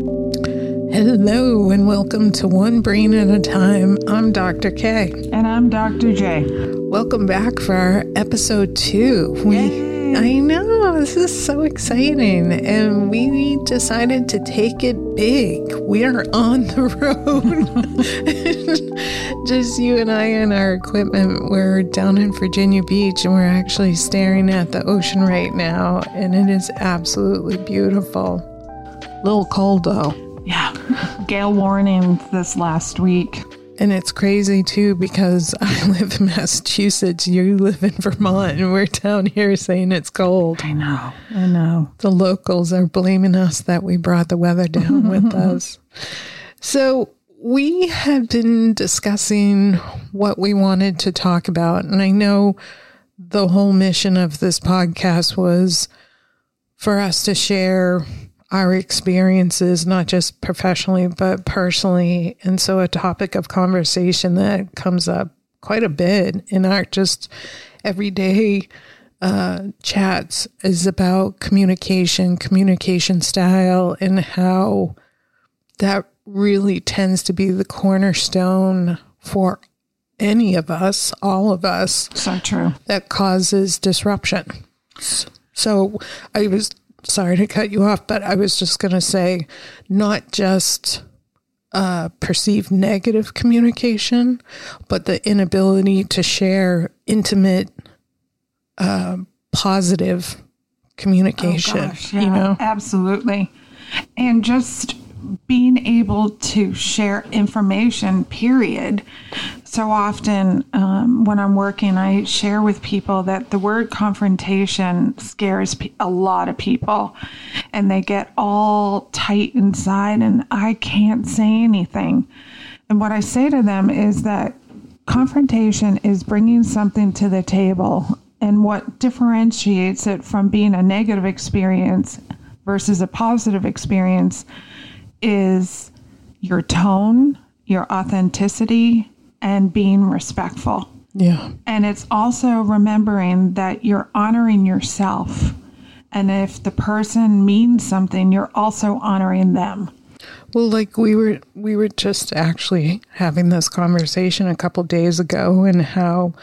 Hello, and welcome to One Brain at a Time. I'm Dr. K. And I'm Dr. J. Welcome back for our episode two. We, Yay. I know, this is so exciting. And we decided to take it big. We are on the road. Just you and I and our equipment. We're down in Virginia Beach and we're actually staring at the ocean right now. And it is absolutely beautiful. Little cold though. Yeah. Gale warning this last week. And it's crazy too because I live in Massachusetts, you live in Vermont, and we're down here saying it's cold. I know. I know. The locals are blaming us that we brought the weather down with us. So, we have been discussing what we wanted to talk about. And I know the whole mission of this podcast was for us to share our experiences, not just professionally, but personally. And so, a topic of conversation that comes up quite a bit in our just everyday uh, chats is about communication, communication style, and how that really tends to be the cornerstone for any of us, all of us, So true. that causes disruption. So I was sorry to cut you off, but I was just going to say not just uh, perceived negative communication, but the inability to share intimate, uh, positive communication. Oh, Gosh, yeah, You know, Absolutely. And just being able to share information, period. So often um, when I'm working, I share with people that the word confrontation scares pe- a lot of people and they get all tight inside, and I can't say anything. And what I say to them is that confrontation is bringing something to the table. And what differentiates it from being a negative experience versus a positive experience is your tone, your authenticity, and being respectful. yeah, And it's also remembering that you're honoring yourself. And if the person means something, you're also honoring them. Well, like we were we were just actually having this conversation a couple days ago and how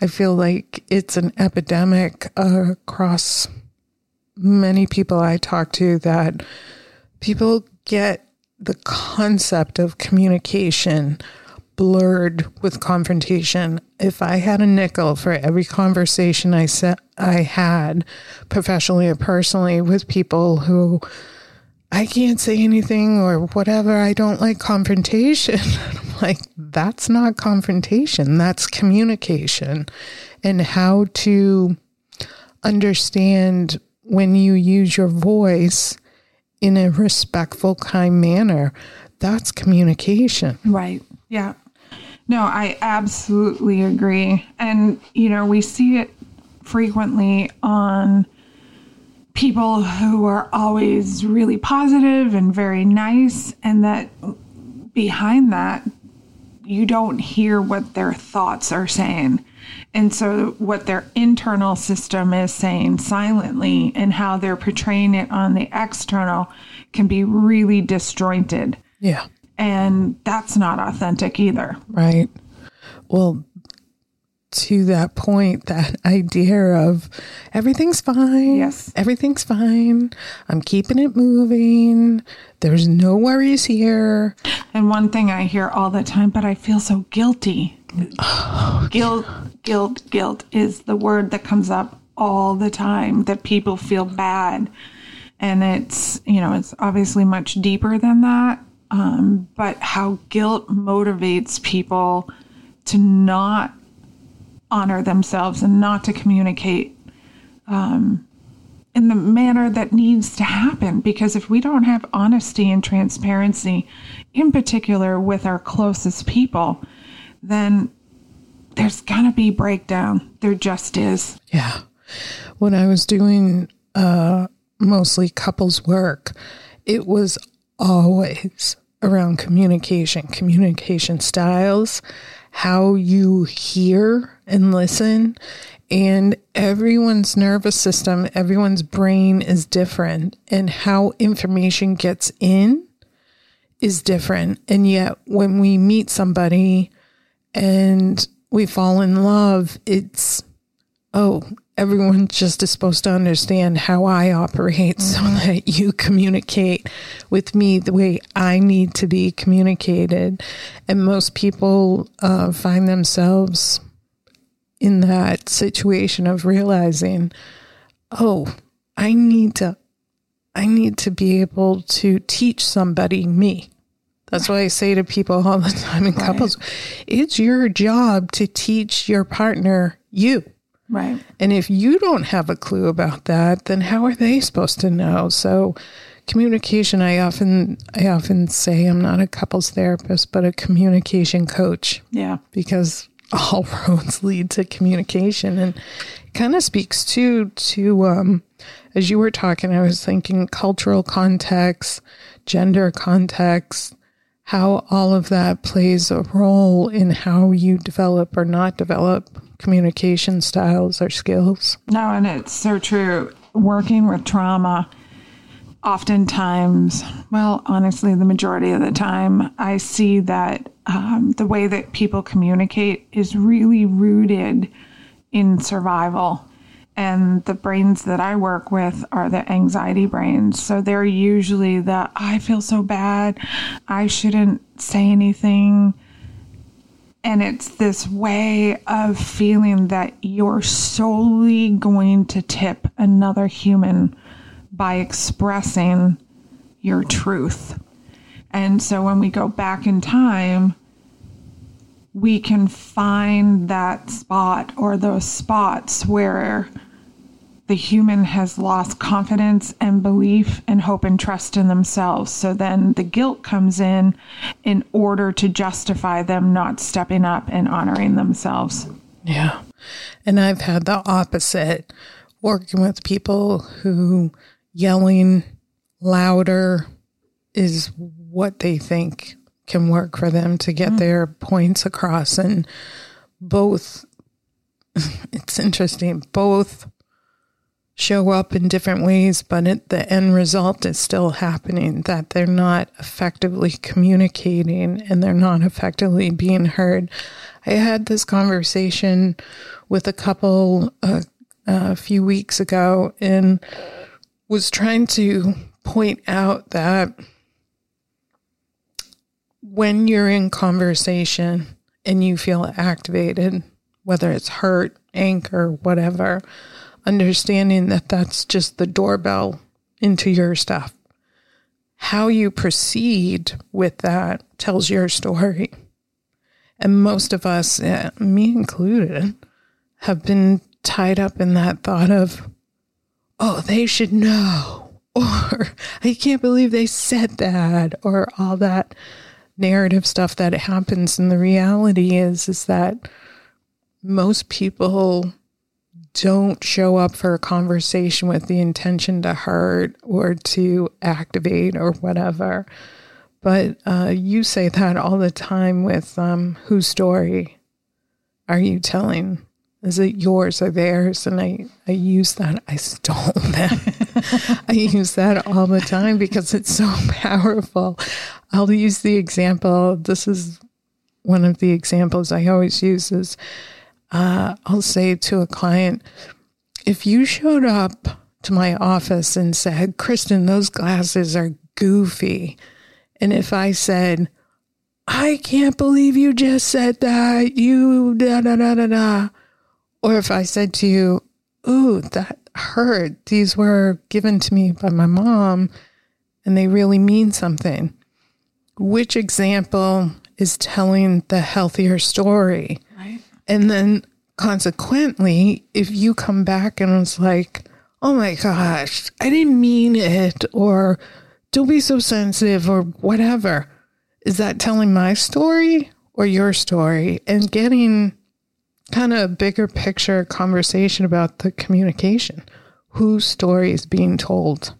I feel like it's an epidemic uh, across many people I talk to that people get the concept of communication blurred with confrontation. If I had a nickel for every conversation I said I had professionally or personally with people who I can't say anything or whatever. I don't like confrontation. Like, that's not confrontation. That's communication and how to understand when you use your voice in a respectful, kind manner. That's communication. Right. Yeah. No, I absolutely agree. And, you know, we see it frequently on people who are always really positive and very nice, and that behind that, you don't hear what their thoughts are saying. And so, what their internal system is saying silently and how they're portraying it on the external can be really disjointed. Yeah. And that's not authentic either. Right. Well, to that point, that idea of everything's fine. Yes. Everything's fine. I'm keeping it moving. There's no worries here. And one thing I hear all the time, but I feel so guilty. guilt, guilt, guilt is the word that comes up all the time that people feel bad. And it's, you know, it's obviously much deeper than that. Um, but how guilt motivates people to not honor themselves and not to communicate um, in the manner that needs to happen. Because if we don't have honesty and transparency, in particular with our closest people, then there's going to be breakdown. There just is. Yeah. When I was doing uh, mostly couples work, it was always around communication, communication styles, how you hear and listen. And everyone's nervous system, everyone's brain is different, and how information gets in is different. And yet, when we meet somebody and we fall in love, it's, oh, everyone just is supposed to understand how I operate so that you communicate with me the way I need to be communicated. And most people uh, find themselves in that situation of realizing, oh, I need to I need to be able to teach somebody me. That's why I say to people all the time in couples, it's your job to teach your partner you. Right. And if you don't have a clue about that, then how are they supposed to know? So communication I often I often say I'm not a couples therapist, but a communication coach Yeah. because all roads lead to communication and it kind of speaks to to um as you were talking i was thinking cultural context gender context how all of that plays a role in how you develop or not develop communication styles or skills No, and it's so true. Working with trauma, oftentimes, well, honestly, the majority of the time, I see that um, the way that people communicate is really rooted in survival. And the brains that I work with are the anxiety brains. So they're usually the I feel so bad, I shouldn't say anything. And it's this way of feeling that you're solely going to tip another human by expressing your truth. And so when we go back in time, we can find that spot or those spots where the human has lost confidence and belief and hope and trust in themselves. So then the guilt comes in in order to justify them not stepping up and honoring themselves. Yeah. And I've had the opposite working with people who yelling louder is what they think can work for them to get mm. their points across. And both, it's interesting, both show up in different ways, but it, the end result is still happening that they're not effectively communicating and they're not effectively being heard. I had this conversation with a couple uh, a few weeks ago and was trying to point out that when you're in conversation and you feel activated, whether it's hurt, anger, whatever, understanding that that's just the doorbell into your stuff. How you proceed with that tells your story. And most of us, eh, me included, have been tied up in that thought of, oh, they should know, or I can't believe they said that, or all that narrative stuff that happens. And the reality is, is that most people don't show up for a conversation with the intention to hurt or to activate or whatever. But uh, you say that all the time with um, whose story are you telling? Is it yours or theirs? And I, I use that, I stole that. I use that all the time because it's so powerful. I'll use the example. This is one of the examples I always use is uh, I'll say to a client, if you showed up to my office and said, Kristen, those glasses are goofy. And if I said, I can't believe you just said that, you da da da da da. Or if I said to you, Ooh, that hurt. These were given to me by my mom and they really mean something. Which example is telling the healthier story? And then consequently, if you come back and it's like, oh my gosh, I didn't mean it, or don't be so sensitive, or whatever, is that telling my story or your story? And getting kind of a bigger picture conversation about the communication. Whose story is being told?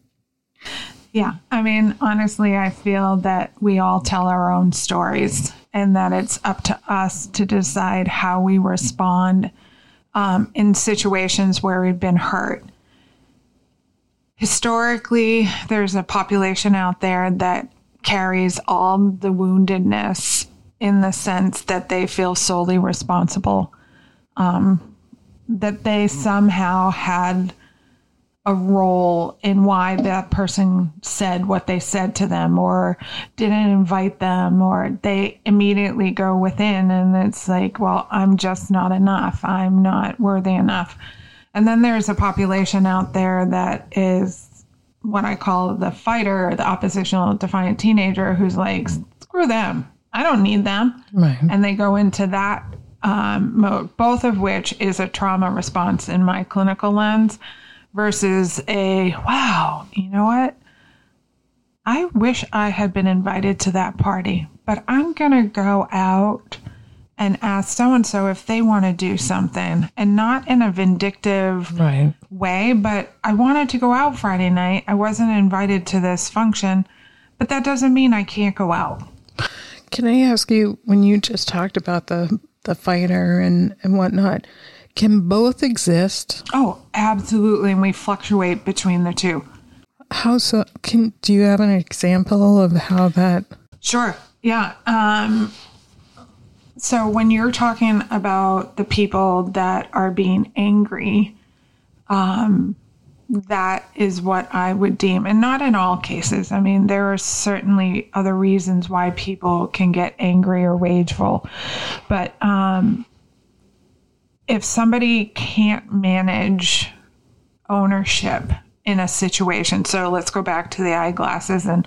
Yeah. I mean, honestly, I feel that we all tell our own stories and that it's up to us to decide how we respond um, in situations where we've been hurt. Historically, there's a population out there that carries all the woundedness in the sense that they feel solely responsible, um, that they somehow had a role in why that person said what they said to them or didn't invite them or they immediately go within and it's like well i'm just not enough. I'm not worthy enough. And then there's a population out there that is what i call the fighter the oppositional defiant teenager who's like screw them. I don't need them. Right. and they go into that um, mode, both of which is a trauma response in my clinical lens versus a wow, you know what? I wish I had been invited to that party, but I'm going to go out and ask so and so if they want to do something and not in a vindictive Right. way, but I wanted to go out Friday night. I wasn't invited to this function, but that doesn't mean I can't go out. Can I ask you when you just talked about the the fighter and and whatnot? Can both exist? Oh, absolutely. And we fluctuate between the two. How so? Can do you have an example of how that? Sure. Yeah. Um, so when you're talking about the people that are being angry, um, that is what I would deem, and not in all cases. I mean, there are certainly other reasons why people can get angry or rageful, but um, if somebody can't manage ownership in a situation, so let's go back to the eyeglasses and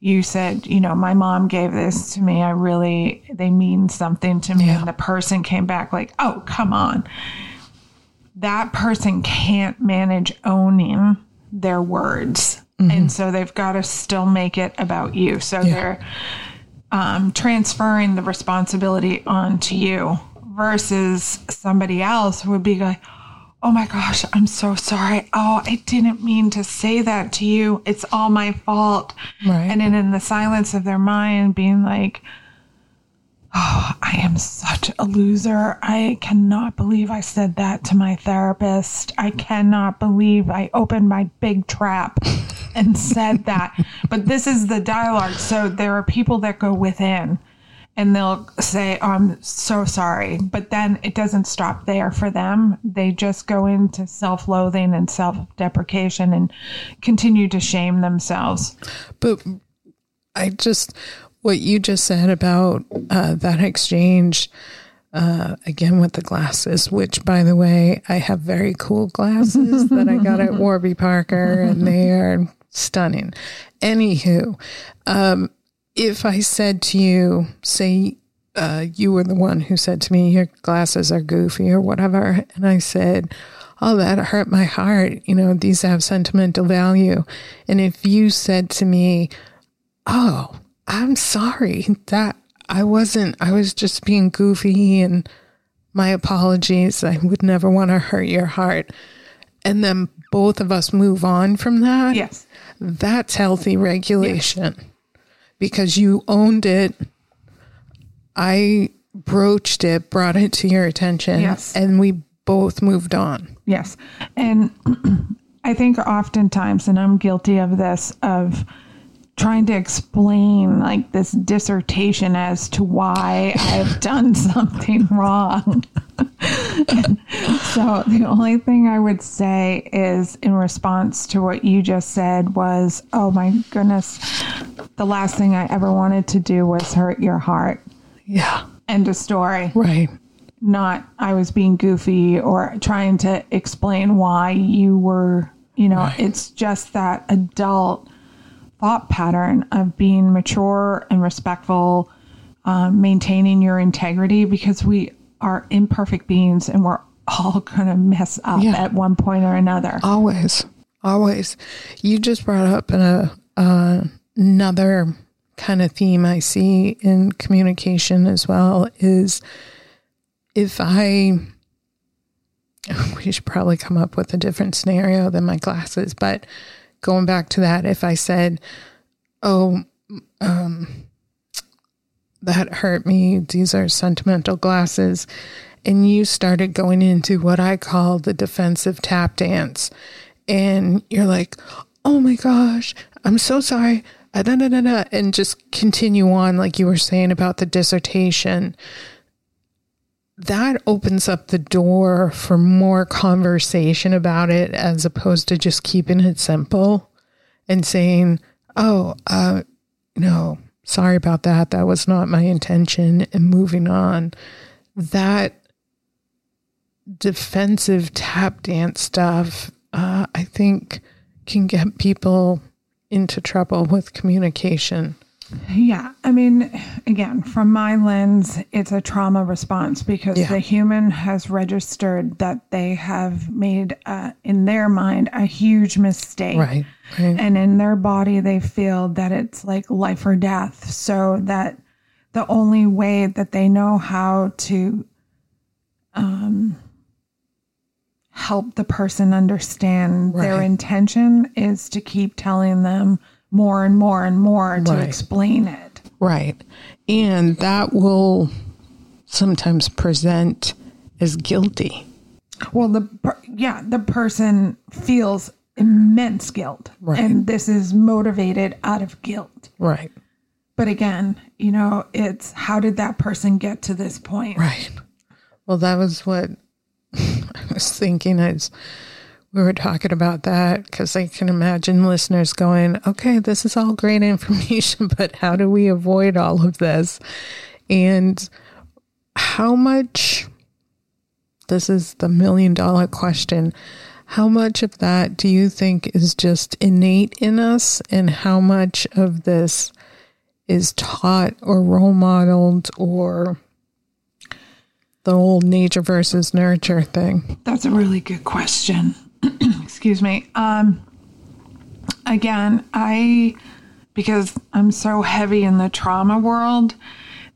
you said, you know, my mom gave this to me. I really, they mean something to me. And the person came back like, oh, come on. That person can't manage owning their words. And so they've got to still make it about you. So they're um, transferring the responsibility onto you versus somebody else would be like, oh my gosh, I'm so sorry. Oh, I didn't mean to say that to you. It's all my fault. Right. And then in the silence of their mind, being like, oh, I am such a loser. I cannot believe I said that to my therapist. I cannot believe I opened my big trap and said that. But this is the dialogue. So there are people that go within and they'll say, oh, I'm so sorry. But then it doesn't stop there for them. They just go into self loathing and self deprecation and continue to shame themselves. But I just what you just said about uh, that exchange uh, again with the glasses, which by the way, I have very cool glasses that I got at Warby Parker, and they are stunning. Anywho, um, if I said to you, say uh, you were the one who said to me, your glasses are goofy or whatever, and I said, oh, that hurt my heart. You know, these have sentimental value. And if you said to me, oh, I'm sorry that I wasn't, I was just being goofy and my apologies. I would never want to hurt your heart. And then both of us move on from that. Yes. That's healthy regulation because you owned it. I broached it, brought it to your attention, Yes. and we both moved on. Yes. And I think oftentimes, and I'm guilty of this, of trying to explain like this dissertation as to why I've done something wrong. so the only thing I would say is in response to what you just said was, oh my goodness, the last thing I ever wanted to do was hurt your heart. Yeah. End of story Right. not I was being goofy or trying to explain why you were, you know, it's just that adult thought pattern of being mature and respectful, um, maintaining your integrity because we are imperfect beings and we're all going to mess up Yeah. at one point or another. Always, always. You just brought up uh, another kind of theme I see in communication as well is if I, we should probably come up with a different scenario than my glasses, but going back to that, if I said, oh, um, that hurt me, these are sentimental glasses, and you started going into what I call the defensive tap dance. And you're like, oh my gosh, I'm so sorry. da, and just continue on like you were saying about the dissertation that opens up the door for more conversation about it as opposed to just keeping it simple and saying oh uh no sorry about that that was not my intention and moving on that defensive tap dance stuff uh, i think can get people into trouble with communication. Yeah. I mean, again, from my lens, it's a trauma response because yeah. the human has registered that they have made, uh, in their mind, a huge mistake. Right, right. And in their body, they feel that it's like life or death. So that the only way that they know how to um, help the person understand right. their intention is to keep telling them more and more and more to explain it. Right. And that will sometimes present as guilty. Well, the yeah, the person feels immense guilt. Right. And this is motivated out of guilt. Right. But again, you know, it's how did that person get to this point? Right. Well, that was what I was thinking as we were talking about that because I can imagine listeners going, okay, this is all great information, but how do we avoid all of this? And how much, this is the million dollar question, how much of that do you think is just innate in us, and how much of this is taught or role modeled or the old nature versus nurture thing? That's a really good question. Excuse me. Um, again, I, because I'm so heavy in the trauma world,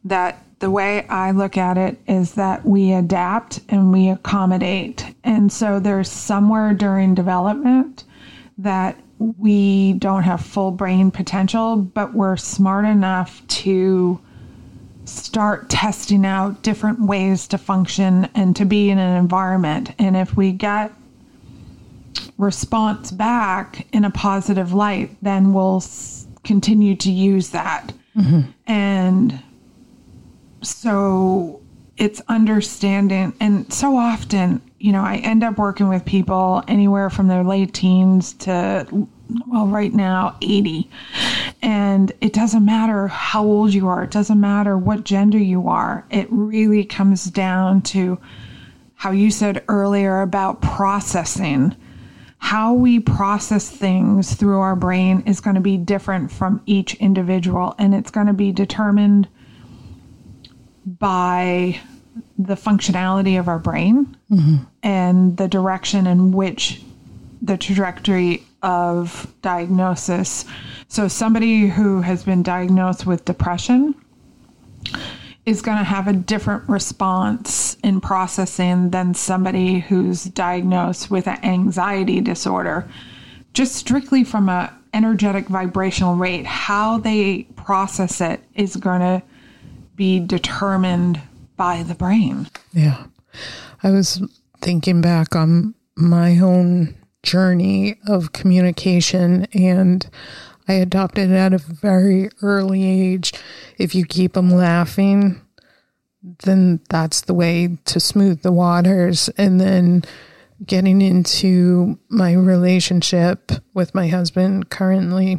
that the way I look at it is that we adapt and we accommodate. And so there's somewhere during development that we don't have full brain potential, but we're smart enough to start testing out different ways to function and to be in an environment. And if we get response back in a positive light, then we'll s- continue to use that. Mm-hmm. And so it's understanding. And so often, you know, I end up working with people anywhere from their late teens to well, right now, 80. And it doesn't matter how old you are, it doesn't matter what gender you are. It really comes down to how you said earlier about processing. How we process things through our brain is going to be different from each individual, and it's going to be determined by the functionality of our brain mm-hmm. and the direction in which the trajectory of diagnosis. So, somebody who has been diagnosed with depression is going to have a different response in processing than somebody who's diagnosed with an anxiety disorder. Just strictly from a energetic vibrational rate, how they process it is going to be determined by the brain. Yeah. I was thinking back on my own journey of communication and I adopted at a very early age. If you keep them laughing, then that's the way to smooth the waters. And then getting into my relationship with my husband currently,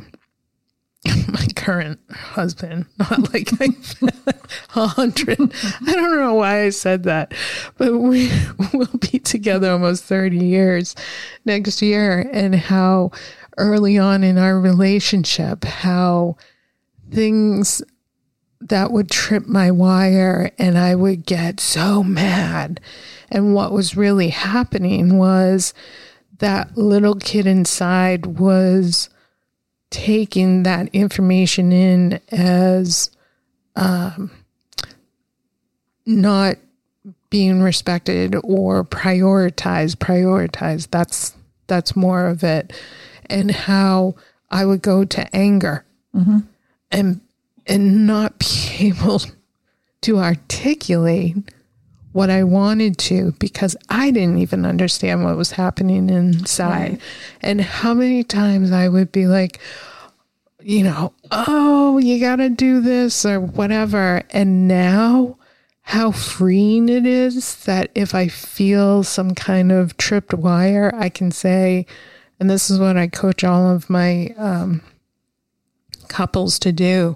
my current husband, not like a hundred. I don't know why I said that, but we will be together almost 30 years next year and how early on in our relationship, how things that would trip my wire and I would get so mad. And what was really happening was that little kid inside was taking that information in as um, not being respected or prioritized prioritized that's that's more of it and how i would go to anger mm-hmm. and and not be able to articulate what I wanted to because I didn't even understand what was happening inside. Right. And how many times I would be like, you know, oh, you got to do this or whatever. And now, how freeing it is that if I feel some kind of tripped wire, I can say, and this is what I coach all of my um, couples to do.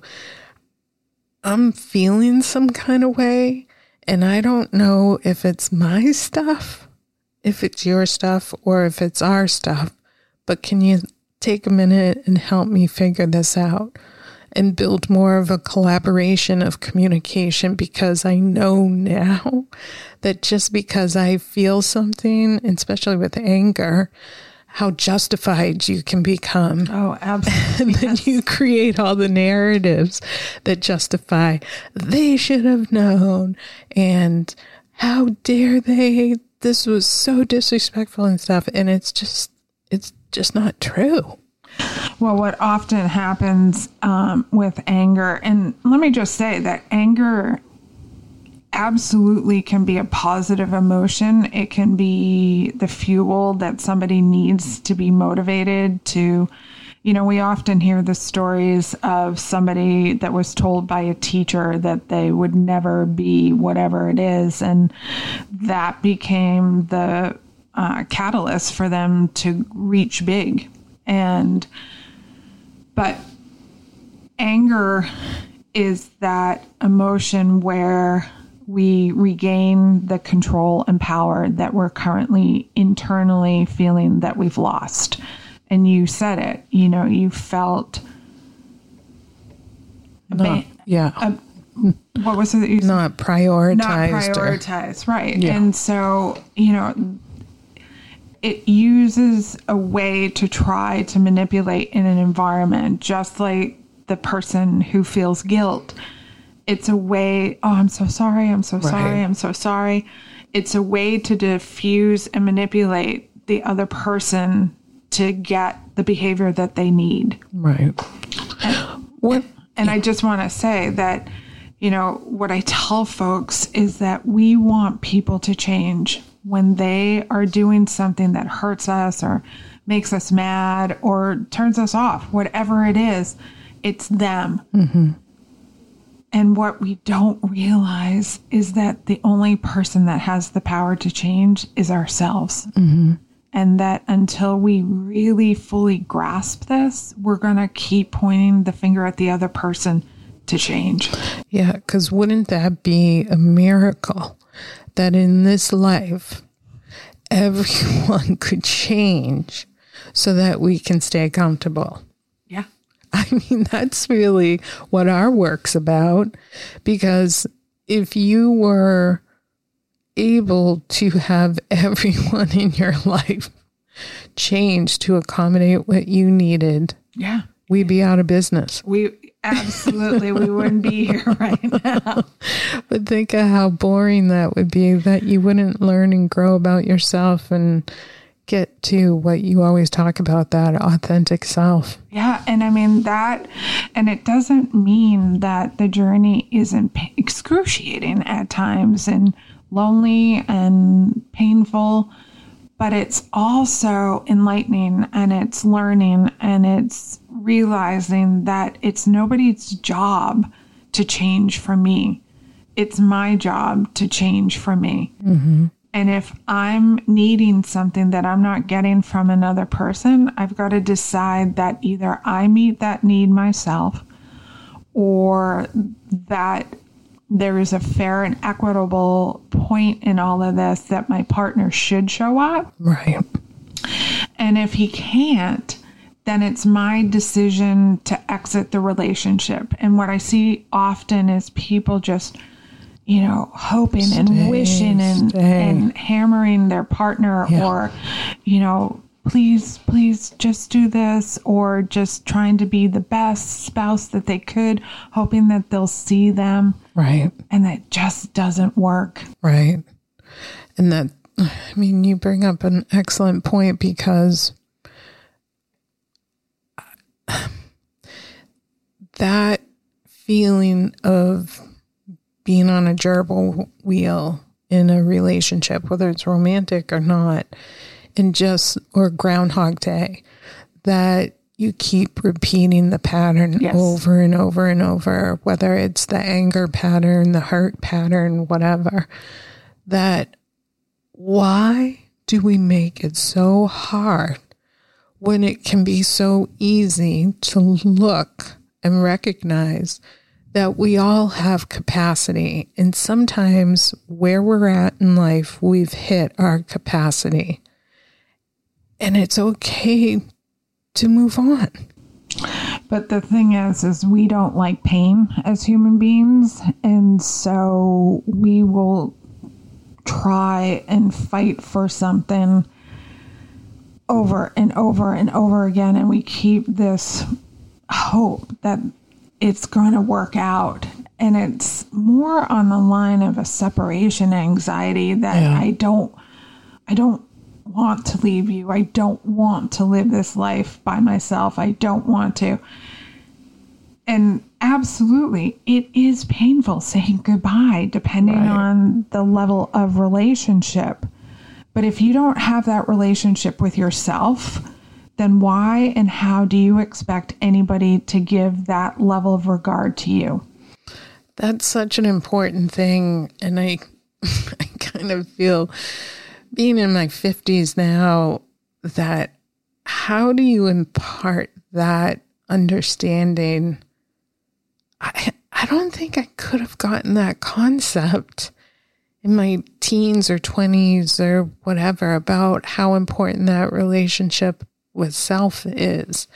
I'm feeling some kind of way, and I don't know if it's my stuff, if it's your stuff, or if it's our stuff. But can you take a minute and help me figure this out and build more of a collaboration of communication? Because I know now that just because I feel something, especially with anger, how justified you can become. Oh, absolutely. and then yes. you create all the narratives that justify they should have known and how dare they? This was so disrespectful and stuff. And it's just, it's just not true. Well, what often happens um, with anger, and let me just say that anger absolutely can be a positive emotion. It can be the fuel that somebody needs to be motivated to. You know, we often hear the stories of somebody that was told by a teacher that they would never be whatever it is, and that became the uh, catalyst for them to reach big. And, but anger is that emotion where we regain the control and power that we're currently internally feeling that we've lost. And you said it, you know, you felt. Not, yeah. A, what was it that you said? Not prioritized. Not prioritized, or, right. Yeah. And so, you know, it uses a way to try to manipulate in an environment, just like the person who feels guilt it's a way, oh, I'm so sorry, I'm so sorry. I'm so sorry. It's a way to diffuse and manipulate the other person to get the behavior that they need. Right. And, what? And I just want to say that, you know, what I tell folks is that we want people to change when they are doing something that hurts us or makes us mad or turns us off, whatever it is, it's them. Mm-hmm. And what we don't realize is that the only person that has the power to change is ourselves. Mm-hmm. And that until we really fully grasp this, we're going to keep pointing the finger at the other person to change. Yeah, because wouldn't that be a miracle that in this life, everyone could change so that we can stay comfortable? I mean, that's really what our work's about. Because if you were able to have everyone in your life change to accommodate what you needed, yeah, we'd be out of business. We absolutely we wouldn't be here right now. but think of how boring that would be that you wouldn't learn and grow about yourself and get to what you always talk about that authentic self. Yeah. And I mean, that, and it doesn't mean that the journey isn't excruciating at times and lonely and painful, but it's also enlightening and it's learning and it's realizing that it's nobody's job to change for me. It's my job to change for me. Mm-hmm. And if I'm needing something that I'm not getting from another person, I've got to decide that either I meet that need myself or that there is a fair and equitable point in all of this that my partner should show up. Right. And if he can't, then it's my decision to exit the relationship. And what I see often is people just you know, hoping stay, and wishing and, and hammering their partner yeah. or, you know, please, please just do this or just trying to be the best spouse that they could, hoping that they'll see them. Right. And that just doesn't work. Right. And that, I mean, you bring up an excellent point because that feeling of being on a gerbil wheel in a relationship, whether it's romantic or not, and just, or Groundhog Day, that you keep repeating the pattern Yes. over and over and over, whether it's the anger pattern, the hurt pattern, whatever, that why do we make it so hard when it can be so easy to look and recognize that we all have capacity? And sometimes where we're at in life, we've hit our capacity. And it's okay to move on. But the thing is, is we don't like pain as human beings, and so we will try and fight for something over and over and over again, and we keep this hope that it's going to work out. And it's more on the line of a separation anxiety that Yeah. I don't, I don't want to leave you. I don't want to live this life by myself. I don't want to. And absolutely, it is painful saying goodbye, depending Right. on the level of relationship. But if you don't have that relationship with yourself, then why and how do you expect anybody to give that level of regard to you? That's such an important thing. And I, I kind of feel being in my 50s now that how do you impart that understanding? I, I don't think I could have gotten that concept in my teens or 20s or whatever about how important that relationship with self is.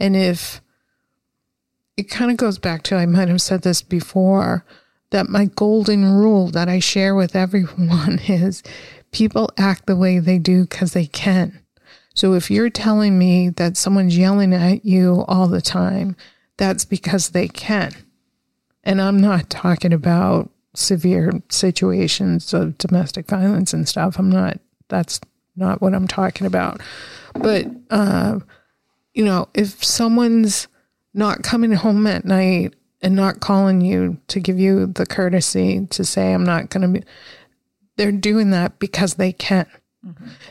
And if it kind of goes back to I might have said this before that my golden rule that I share with everyone is people act the way they do because they can. So if you're telling me that someone's yelling at you all the time, that's because they can. And I'm not talking about severe situations of domestic violence and stuff. I'm not, that's not what I'm talking about. But, uh, you know, if someone's not coming home at night and not calling you to give you the courtesy to say, I'm not going to be, they're doing that because they can.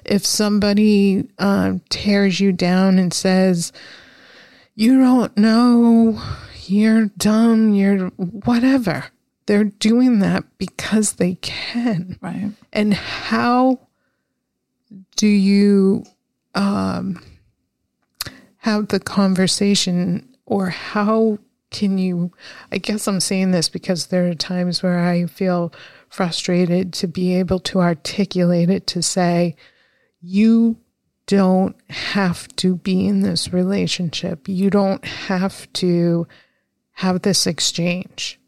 If somebody uh, tears you down and says, you don't know, you're dumb, you're whatever, they're doing that because they can. Right. And how do you um, have the conversation, or how can you? I guess I'm saying this because there are times where I feel frustrated to be able to articulate it to say, you don't have to be in this relationship. You don't have to have this exchange.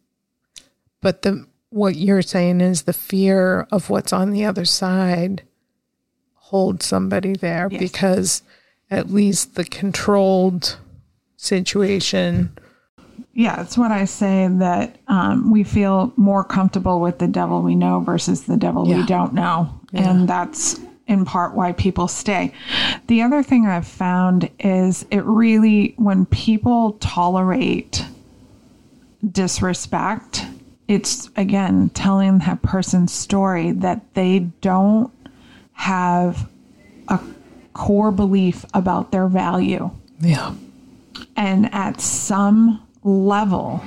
But the what you're saying is the fear of what's on the other side holds somebody there Yes. because at least the controlled situation Yeah, it's what I say that um, we feel more comfortable with the devil we know versus the devil Yeah. we don't know. Yeah. And that's in part why people stay. The other thing I've found is it really, when people tolerate disrespect, it's again telling that person's story that they don't have a core belief about their value. Yeah. And at some level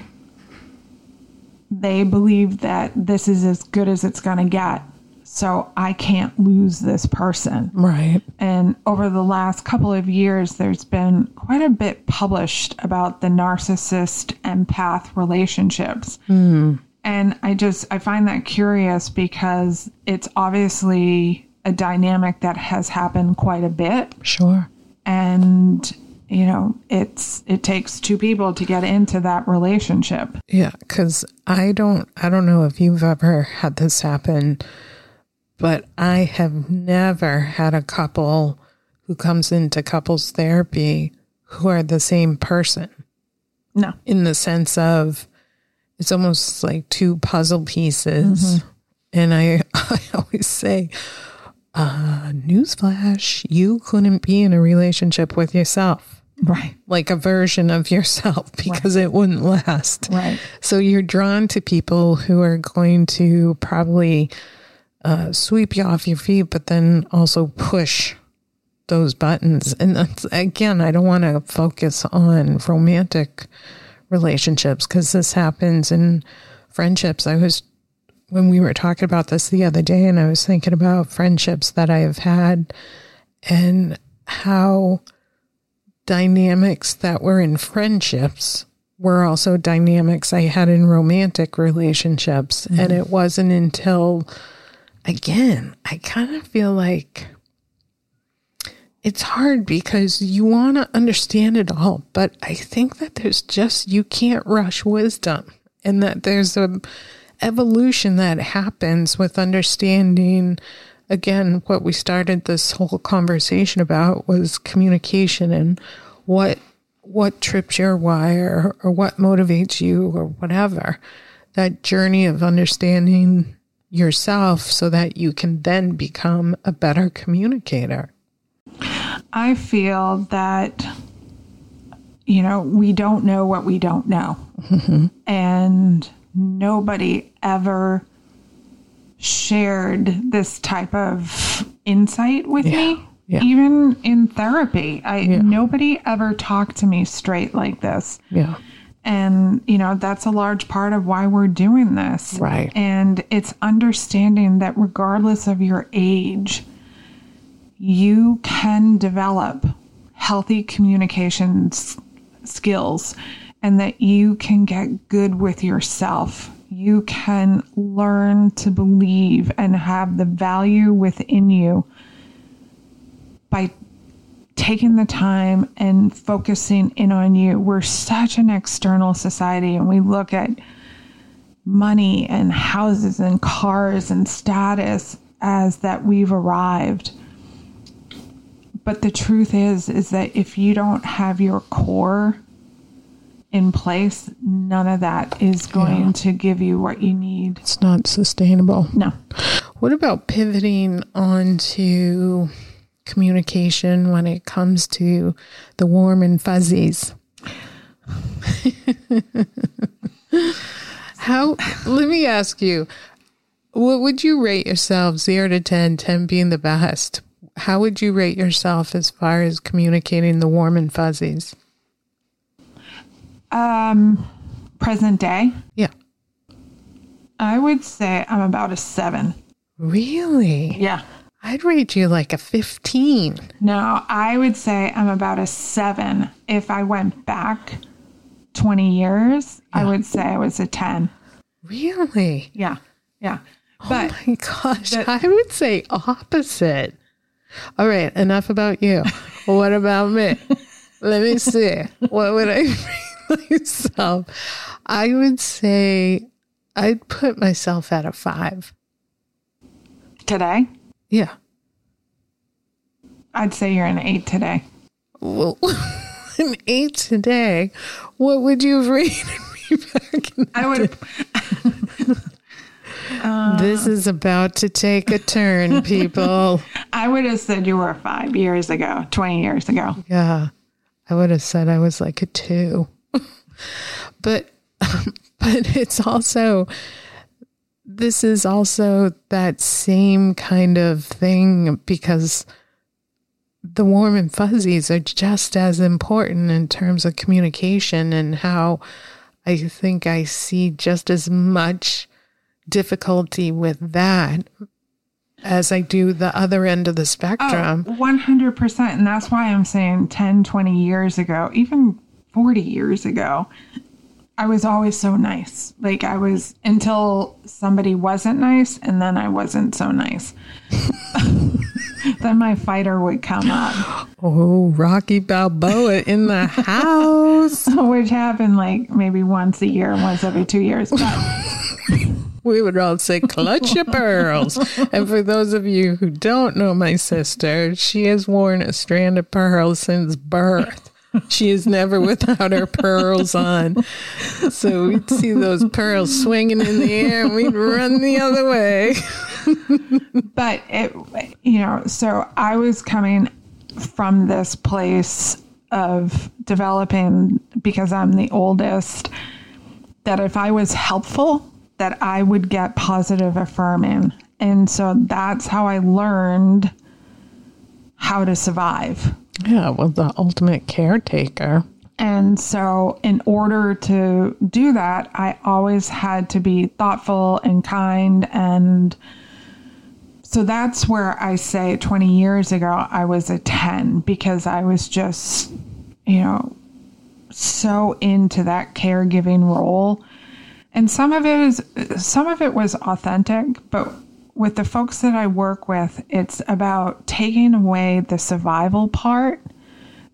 they believe that this is as good as it's going to get. So i can't lose this person. Right. And over the last couple of years there's been quite a bit published about the narcissist empath relationships. Hmm. And i just i find that curious because it's obviously a dynamic that has happened quite a bit. Sure. And you know it's it takes two people to get into that relationship. Yeah cuz i don't i don't know if you've ever had this happen but i have never had a couple who comes into couples therapy who are the same person. No. In the sense of it's almost like two puzzle pieces. Mm-hmm. And I, I always say, uh, newsflash, you couldn't be in a relationship with yourself, right like a version of yourself, because it wouldn't last. right So you're drawn to people who are going to probably uh, sweep you off your feet, but then also push those buttons. And that's, again, I don't want to focus on romantic relationships because this happens in friendships. I was, when we were talking about this the other day, and I was thinking about friendships that I have had and how dynamics that were in friendships were also dynamics I had in romantic relationships. Mm-hmm. And it wasn't until, again, I kind of feel like it's hard because you want to understand it all. But I think that there's just, you can't rush wisdom and that there's a evolution that happens with understanding again what we started this whole conversation about was communication and what what trips your wire or, or what motivates you or whatever. That journey of understanding yourself so that you can then become a better communicator. I feel that, you know, we don't know what we don't know. Mm-hmm. And nobody ever shared this type of insight with yeah. me. Yeah. Even in therapy, I yeah. nobody ever talked to me straight like this. Yeah. And, you know, that's a large part of why we're doing this. Right. And it's understanding that regardless of your age, you can develop healthy communications skills and that you can get good with yourself. You can learn to believe and have the value within you by taking the time and focusing in on you. We're such an external society and we look at money and houses and cars and status as that we've arrived. But the truth is is that if you don't have your core in place, none of that is going yeah. to give you what you need. It's not sustainable. No. What about pivoting onto communication when it comes to the warm and fuzzies. How, let me ask you, what would you rate yourself 0 to 10, 10 being the best? How would you rate yourself as far as communicating the warm and fuzzies? Um, present day? Yeah. I would say I'm about a seven. Really? Yeah. I'd rate you like a 15. No, I would say I'm about a seven. If I went back 20 years, yeah. I would say I was a 10. Really? Yeah. Yeah. But oh my gosh, the, I would say opposite. All right, enough about you. what about me? Let me see. What would I myself? I would say I'd put myself at a five. Today? Yeah. I'd say you're an eight today. Well, an eight today. What would you have rated me back in I would. uh, this is about to take a turn, people. I would have said you were five years ago, 20 years ago. Yeah. I would have said I was like a two. But, but it's also, this is also that same kind of thing because the warm and fuzzies are just as important in terms of communication and how I think I see just as much difficulty with that as I do the other end of the oh, spectrum. Oh, 100%. And that's why I'm saying 10, 20 years ago, even 40 years ago, I was always so nice. Like I was until somebody wasn't nice and then I wasn't so nice. then my fighter would come up. Oh, Rocky Balboa in the house. Which happened like maybe once a year, once every two years. But we would all say, clutch your pearls. And for those of you who don't know my sister, she has worn a strand of pearls since birth she is never without her pearls on. So we'd see those pearls swinging in the air and we'd run the other way. but it, you know, so I was coming from this place of developing because I'm the oldest that if I was helpful that I would get positive affirming. And so that's how I learned how to survive. Yeah, well, the ultimate caretaker. And so, in order to do that, I always had to be thoughtful and kind. And so that's where I say 20 years ago, I was a 10 because I was just, you know, so into that caregiving role. And some of it is, some of it was authentic, but with the folks that I work with, it's about taking away the survival part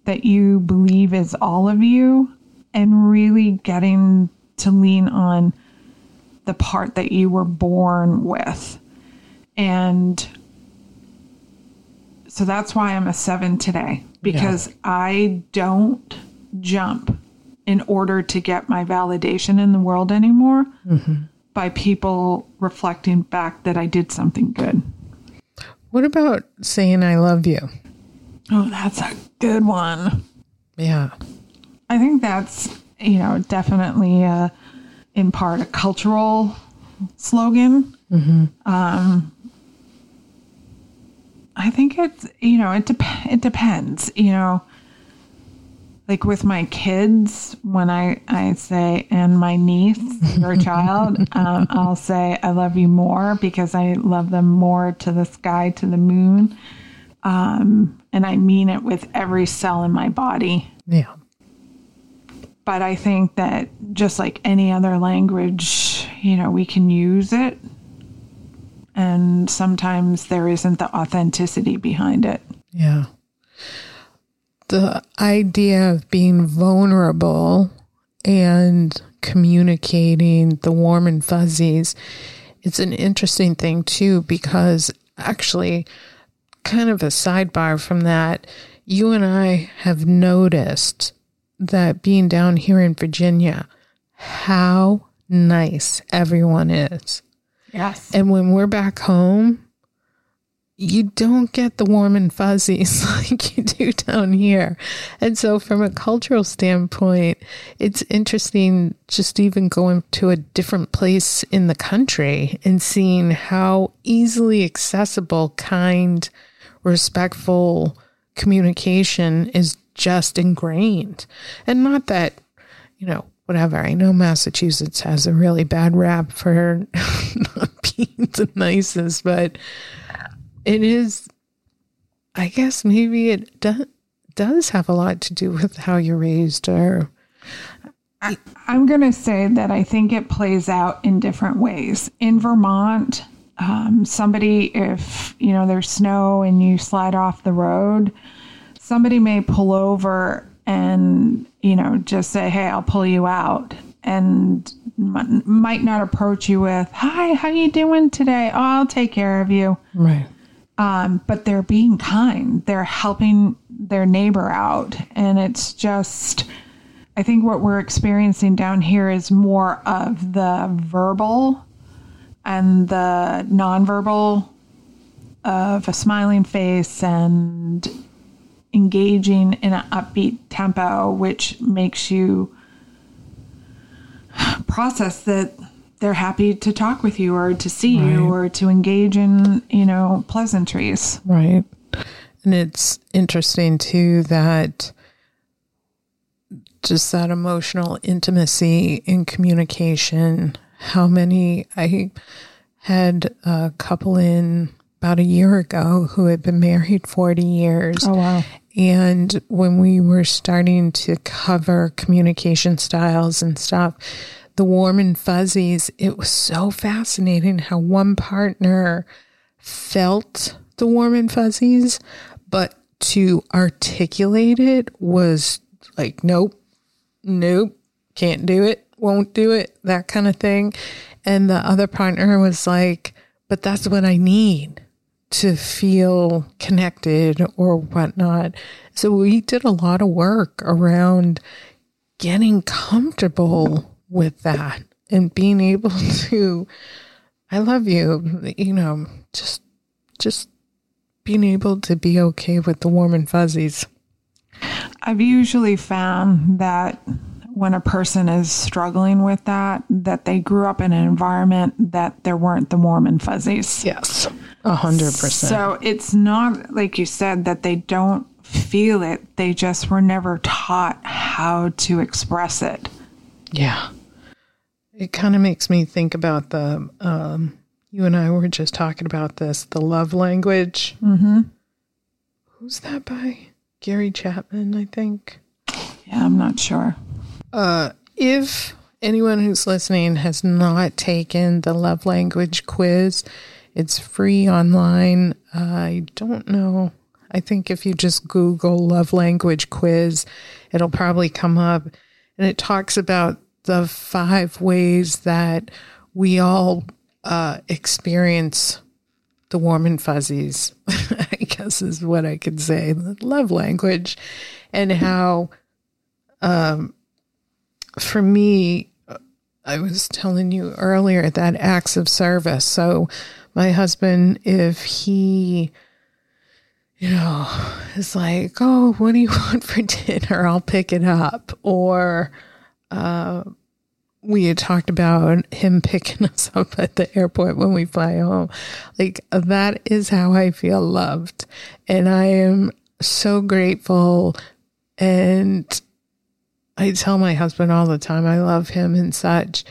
that you believe is all of you and really getting to lean on the part that you were born with. And so that's why I'm a seven today because yeah. I don't jump in order to get my validation in the world anymore mm-hmm. By people reflecting back that I did something good. What about saying I love you? Oh, that's a good one. Yeah. I think that's, you know, definitely uh, in part a cultural slogan. Mm-hmm. Um, I think it's, you know, it, de- it depends, you know, like with my kids, when I, I say, and my niece, your child, um, I'll say, I love you more because I love them more to the sky, to the moon. Um, and I mean it with every cell in my body. Yeah. But I think that just like any other language, you know, we can use it. And sometimes there isn't the authenticity behind it. Yeah. The idea of being vulnerable and communicating the warm and fuzzies, it's an interesting thing too, because actually, kind of a sidebar from that, you and I have noticed that being down here in Virginia, how nice everyone is. Yes. And when we're back home, you don't get the warm and fuzzies like you do down here. And so, from a cultural standpoint, it's interesting just even going to a different place in the country and seeing how easily accessible, kind, respectful communication is just ingrained. And not that, you know, whatever. I know Massachusetts has a really bad rap for not being the nicest, but it is, I guess maybe it do, does have a lot to do with how you're raised or. I, I'm going to say that I think it plays out in different ways. In Vermont, um, somebody, if you know there's snow and you slide off the road, somebody may pull over and you know just say, "Hey, I'll pull you out," and m- might not approach you with, "Hi, how you doing today? Oh, I'll take care of you." Right. Um, but they're being kind. They're helping their neighbor out, and it's just. I think what we're experiencing down here is more of the verbal and the nonverbal of a smiling face and engaging in an upbeat tempo, which makes you process that they're happy to talk with you or to see right. you or to engage in, you know, pleasantries. Right. And it's interesting too that just that emotional intimacy in communication how many I had a couple in about a year ago who had been married 40 years. Oh, wow. And when we were starting to cover communication styles and stuff, the warm and fuzzies, it was so fascinating how one partner felt the warm and fuzzies, but to articulate it was like, nope, nope, can't do it won't do it, that kind of thing. And the other partner was like, but that's what I need to feel connected or whatnot. So we did a lot of work around getting comfortable with that and being able to, I love you, you know, just, just being able to be okay with the warm and fuzzies. I've usually found that when a person is struggling with that, that they grew up in an environment that there weren't the warm and fuzzies. Yes. A hundred percent. So it's not like you said that they don't feel it. They just were never taught how to express it. Yeah. It kind of makes me think about the, um, you and I were just talking about this, the love language. Mm-hmm. Who's that by? Gary Chapman, I think. Yeah, I'm not sure. Uh, if anyone who's listening has not taken the love language quiz, it's free online. I don't know. I think if you just Google love language quiz, it'll probably come up. And it talks about the five ways that we all uh, experience the warm and fuzzies, I guess is what I could say, love language, and how, um, for me, I was telling you earlier that acts of service. So, my husband, if he, you know, is like, oh, what do you want for dinner? I'll pick it up. Or, uh, we had talked about him picking us up at the airport when we fly home. Like, that is how I feel loved. And I am so grateful. And I tell my husband all the time I love him and such.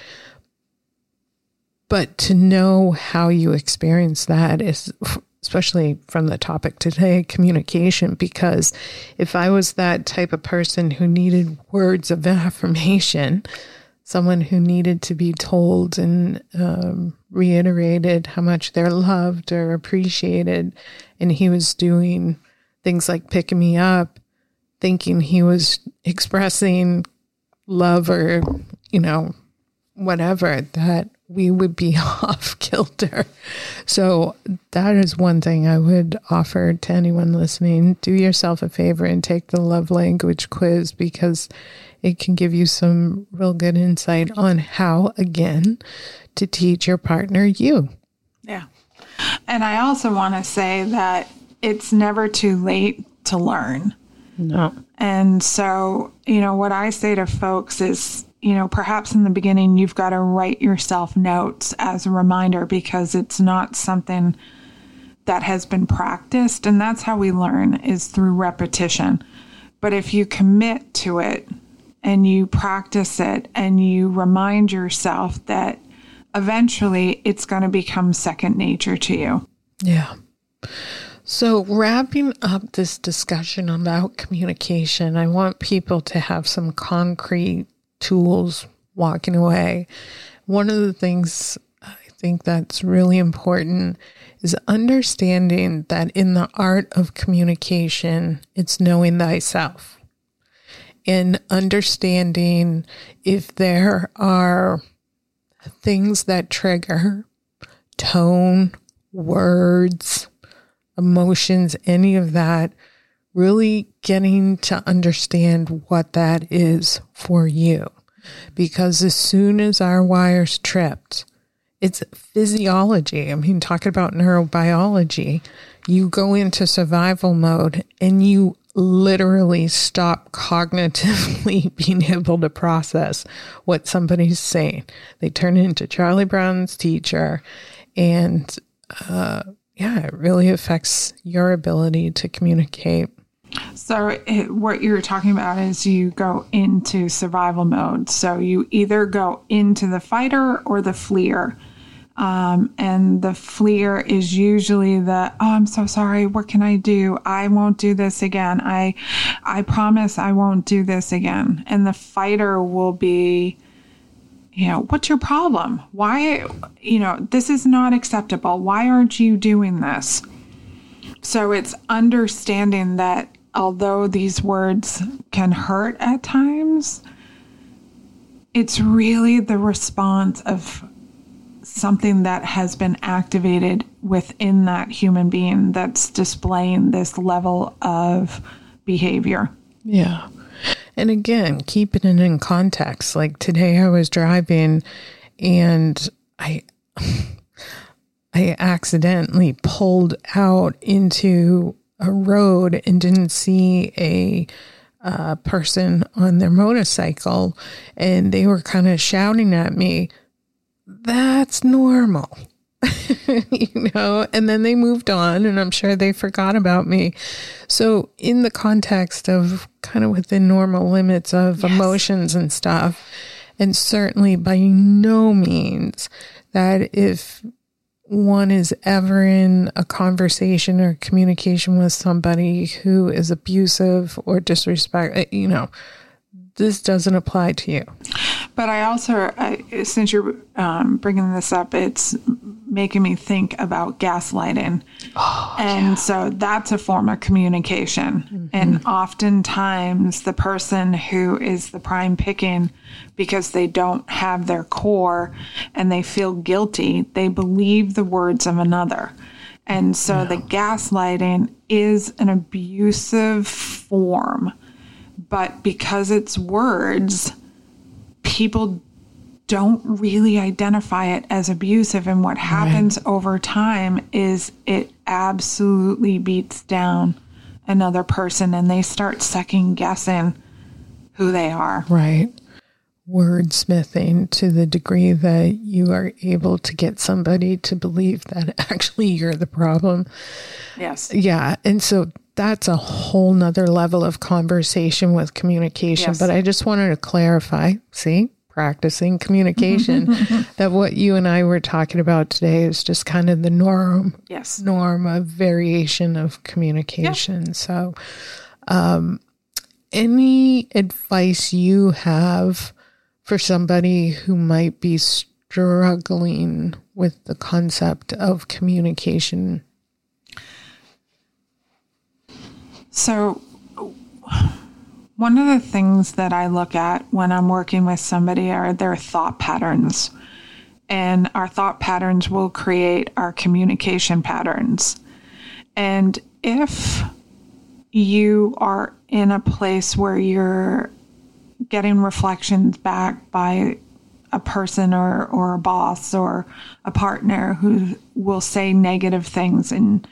But to know how you experience that is, especially from the topic today, communication. Because if I was that type of person who needed words of affirmation, someone who needed to be told and um, reiterated how much they're loved or appreciated, and he was doing things like picking me up, thinking he was expressing love or, you know, whatever, that we would be off kilter. So that is one thing I would offer to anyone listening. Do yourself a favor and take the love language quiz because it can give you some real good insight on how, again, to teach your partner you. Yeah. And I also want to say that it's never too late to learn. No. And so, you know, what I say to folks is, you know, perhaps in the beginning, you've got to write yourself notes as a reminder because it's not something that has been practiced. And that's how we learn is through repetition. But if you commit to it and you practice it and you remind yourself that eventually it's going to become second nature to you. Yeah. So, wrapping up this discussion about communication, I want people to have some concrete tools walking away. One of the things I think that's really important is understanding that in the art of communication, it's knowing thyself and understanding if there are things that trigger tone, words, emotions, any of that, really getting to understand what that is for you. Because as soon as our wires tripped, it's physiology. I mean, talking about neurobiology, you go into survival mode and you literally stop cognitively being able to process what somebody's saying. They turn into Charlie Brown's teacher. And uh, yeah, it really affects your ability to communicate. So, it, what you're talking about is you go into survival mode. So, you either go into the fighter or the fleer. Um, and the fleer is usually the oh i'm so sorry. What can i do? I won't do this again. I i promise i won't do this again. And the fighter will be you know what's your problem? Why you know this is not acceptable. Why aren't you doing this? So it's understanding that although these words can hurt at times it's really the response of something that has been activated within that human being that's displaying this level of behavior. Yeah. And again, keeping it in context. Like today I was driving and I I accidentally pulled out into a road and didn't see a uh, person on their motorcycle and they were kind of shouting at me that's normal. you know, and then they moved on and I'm sure they forgot about me. So, in the context of kind of within normal limits of yes. emotions and stuff, and certainly by no means that if one is ever in a conversation or communication with somebody who is abusive or disrespect, eh, you know, this doesn't apply to you. But I also, I, since you're um, bringing this up, it's making me think about gaslighting. Oh, and yeah. so that's a form of communication. Mm-hmm. And oftentimes, the person who is the prime picking because they don't have their core and they feel guilty, they believe the words of another. And so the gaslighting is an abusive form but because it's words, people don't really identify it as abusive. And what happens right. over time is it absolutely beats down another person and they start second guessing who they are. Right. Wordsmithing to the degree that you are able to get somebody to believe that actually you're the problem. Yes. Yeah. And so that's a whole nother level of conversation with communication. Yes. But I just wanted to clarify, see, practicing communication, that what you and I were talking about today is just kind of the norm. Yes. Norm of variation of communication. So, um, any advice you have for somebody who might be struggling with the concept of communication So, one of the things that I look at when I'm working with somebody are their thought patterns. And our thought patterns will create our communication patterns. And if you are in a place where you're getting reflections back by a person or, or a boss or a partner who will say negative things and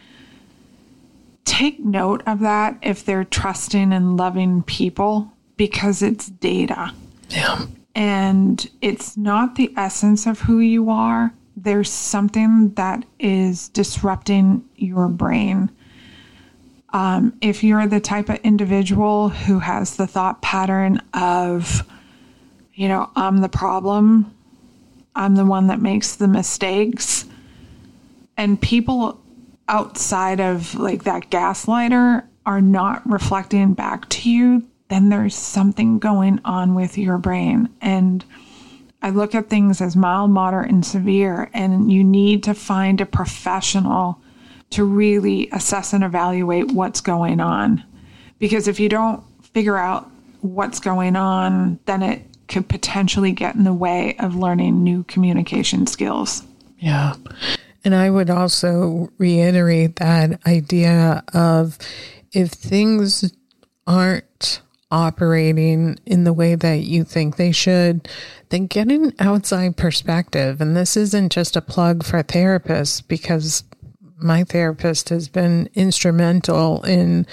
take note of that if they're trusting and loving people because it's data. Yeah. And it's not the essence of who you are. There's something that is disrupting your brain. Um, if you're the type of individual who has the thought pattern of, you know, I'm the problem, I'm the one that makes the mistakes, and people outside of like that gaslighter are not reflecting back to you, then there's something going on with your brain. And I look at things as mild, moderate, and severe, and you need to find a professional to really assess and evaluate what's going on. Because if you don't figure out what's going on, then it could potentially get in the way of learning new communication skills. Yeah. And I would also reiterate that idea of if things aren't operating in the way that you think they should, then get an outside perspective. And this isn't just a plug for therapists because my therapist has been instrumental in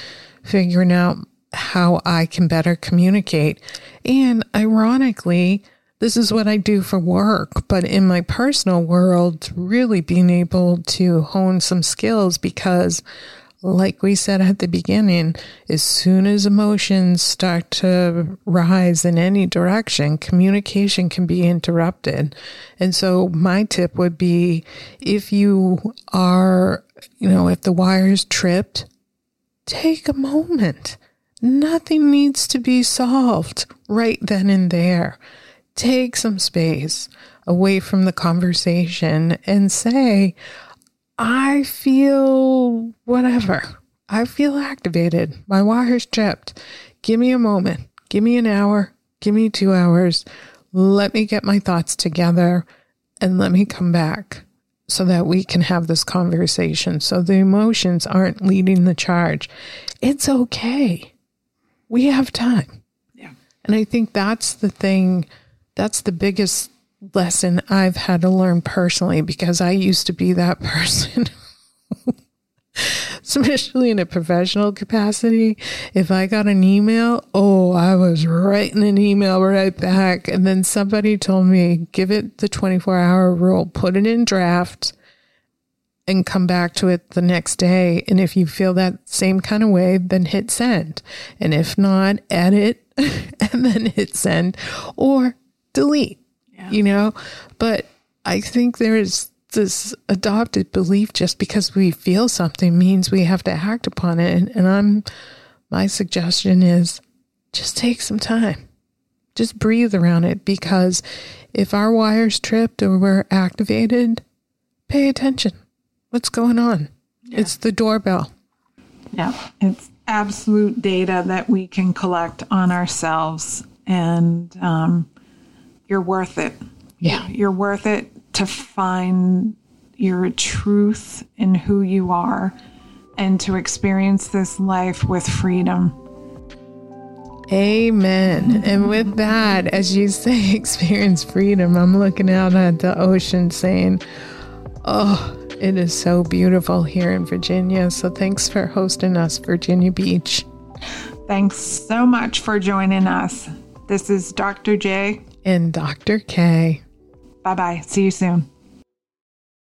figuring out how I can better communicate. And ironically, this is what I do for work. But in my personal world, really being able to hone some skills because, like we said at the beginning, as soon as emotions start to rise in any direction, communication can be interrupted. And so, my tip would be if you are, you know, if the wire is tripped, take a moment. Nothing needs to be solved right then and there take some space away from the conversation and say, I feel whatever. I feel activated. My wire's tripped. Give me a moment. Give me an hour. Give me two hours. Let me get my thoughts together and let me come back so that we can have this conversation. So the emotions aren't leading the charge. It's okay. We have time. Yeah. And I think that's the thing that's the biggest lesson I've had to learn personally because I used to be that person. Especially in a professional capacity. If I got an email, oh, I was writing an email right back. And then somebody told me, give it the 24 hour rule, put it in draft, and come back to it the next day. And if you feel that same kind of way, then hit send. And if not, edit and then hit send or delete, yeah. you know? But I think there is this adopted belief just because we feel something means we have to act upon it. And, and I'm, my suggestion is just take some time. Just breathe around it because if our wires tripped or were activated, pay attention what's going on? Yeah. It's the doorbell. Yeah, it's absolute data that we can collect on ourselves, and um, you're worth it. Yeah, you're worth it to find your truth in who you are and to experience this life with freedom. Amen. And with that, as you say, experience freedom, I'm looking out at the ocean saying, Oh, it is so beautiful here in Virginia. So thanks for hosting us, Virginia Beach. Thanks so much for joining us. This is Dr. J and Dr. K. Bye bye. See you soon.